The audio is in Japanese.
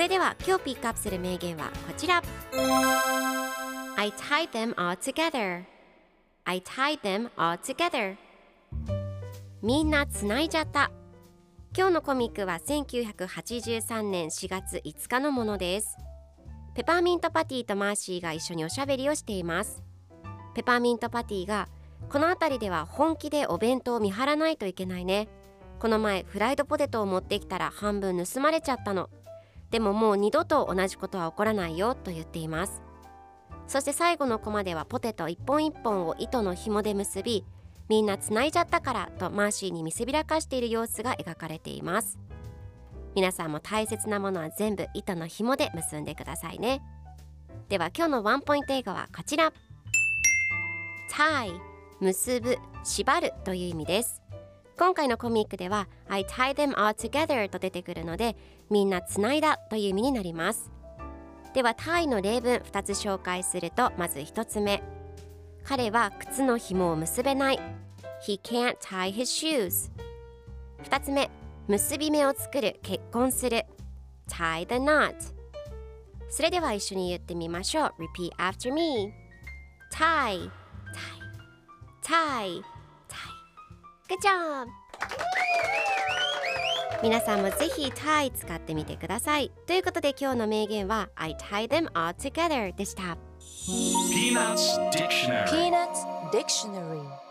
それでは今日ピックアップする名言はこちら。I tied them all together. I tied them all together. みんなつないじゃった。今日のコミックは1983年4月5日のものです。ペパーミントパティとマーシーが一緒におしゃべりをしています。ペパーミントパティがこの辺りでは本気でお弁当を見張らないといけないね。この前フライドポテトを持ってきたら半分盗まれちゃったの。でももう二度と同じことは起こらないよと言っています。そして最後のコマではポテト一本一本を糸の紐で結びみんな繋いじゃったからとマーシーに見せびらかしている様子が描かれています。皆さんも大切なものは全部糸の紐で結んでくださいね。では今日のワンポイント英語はこちら。tie 結ぶ縛るという意味です。今回のコミックでは I tie them all together と出てくるのでみんなつないだという意味になります。では tie の例文2つ紹介するとまず1つ目。彼は靴の紐を結べない。He can't tie his shoes 2つ目。結び目を作る結婚する。Tie the knot それでは一緒に言ってみましょう。Repeat after me tie tie tie みなさんもぜひ tie 使ってみてください。ということで今日の名言は I tie them all together でした。 Peanuts Dictionary。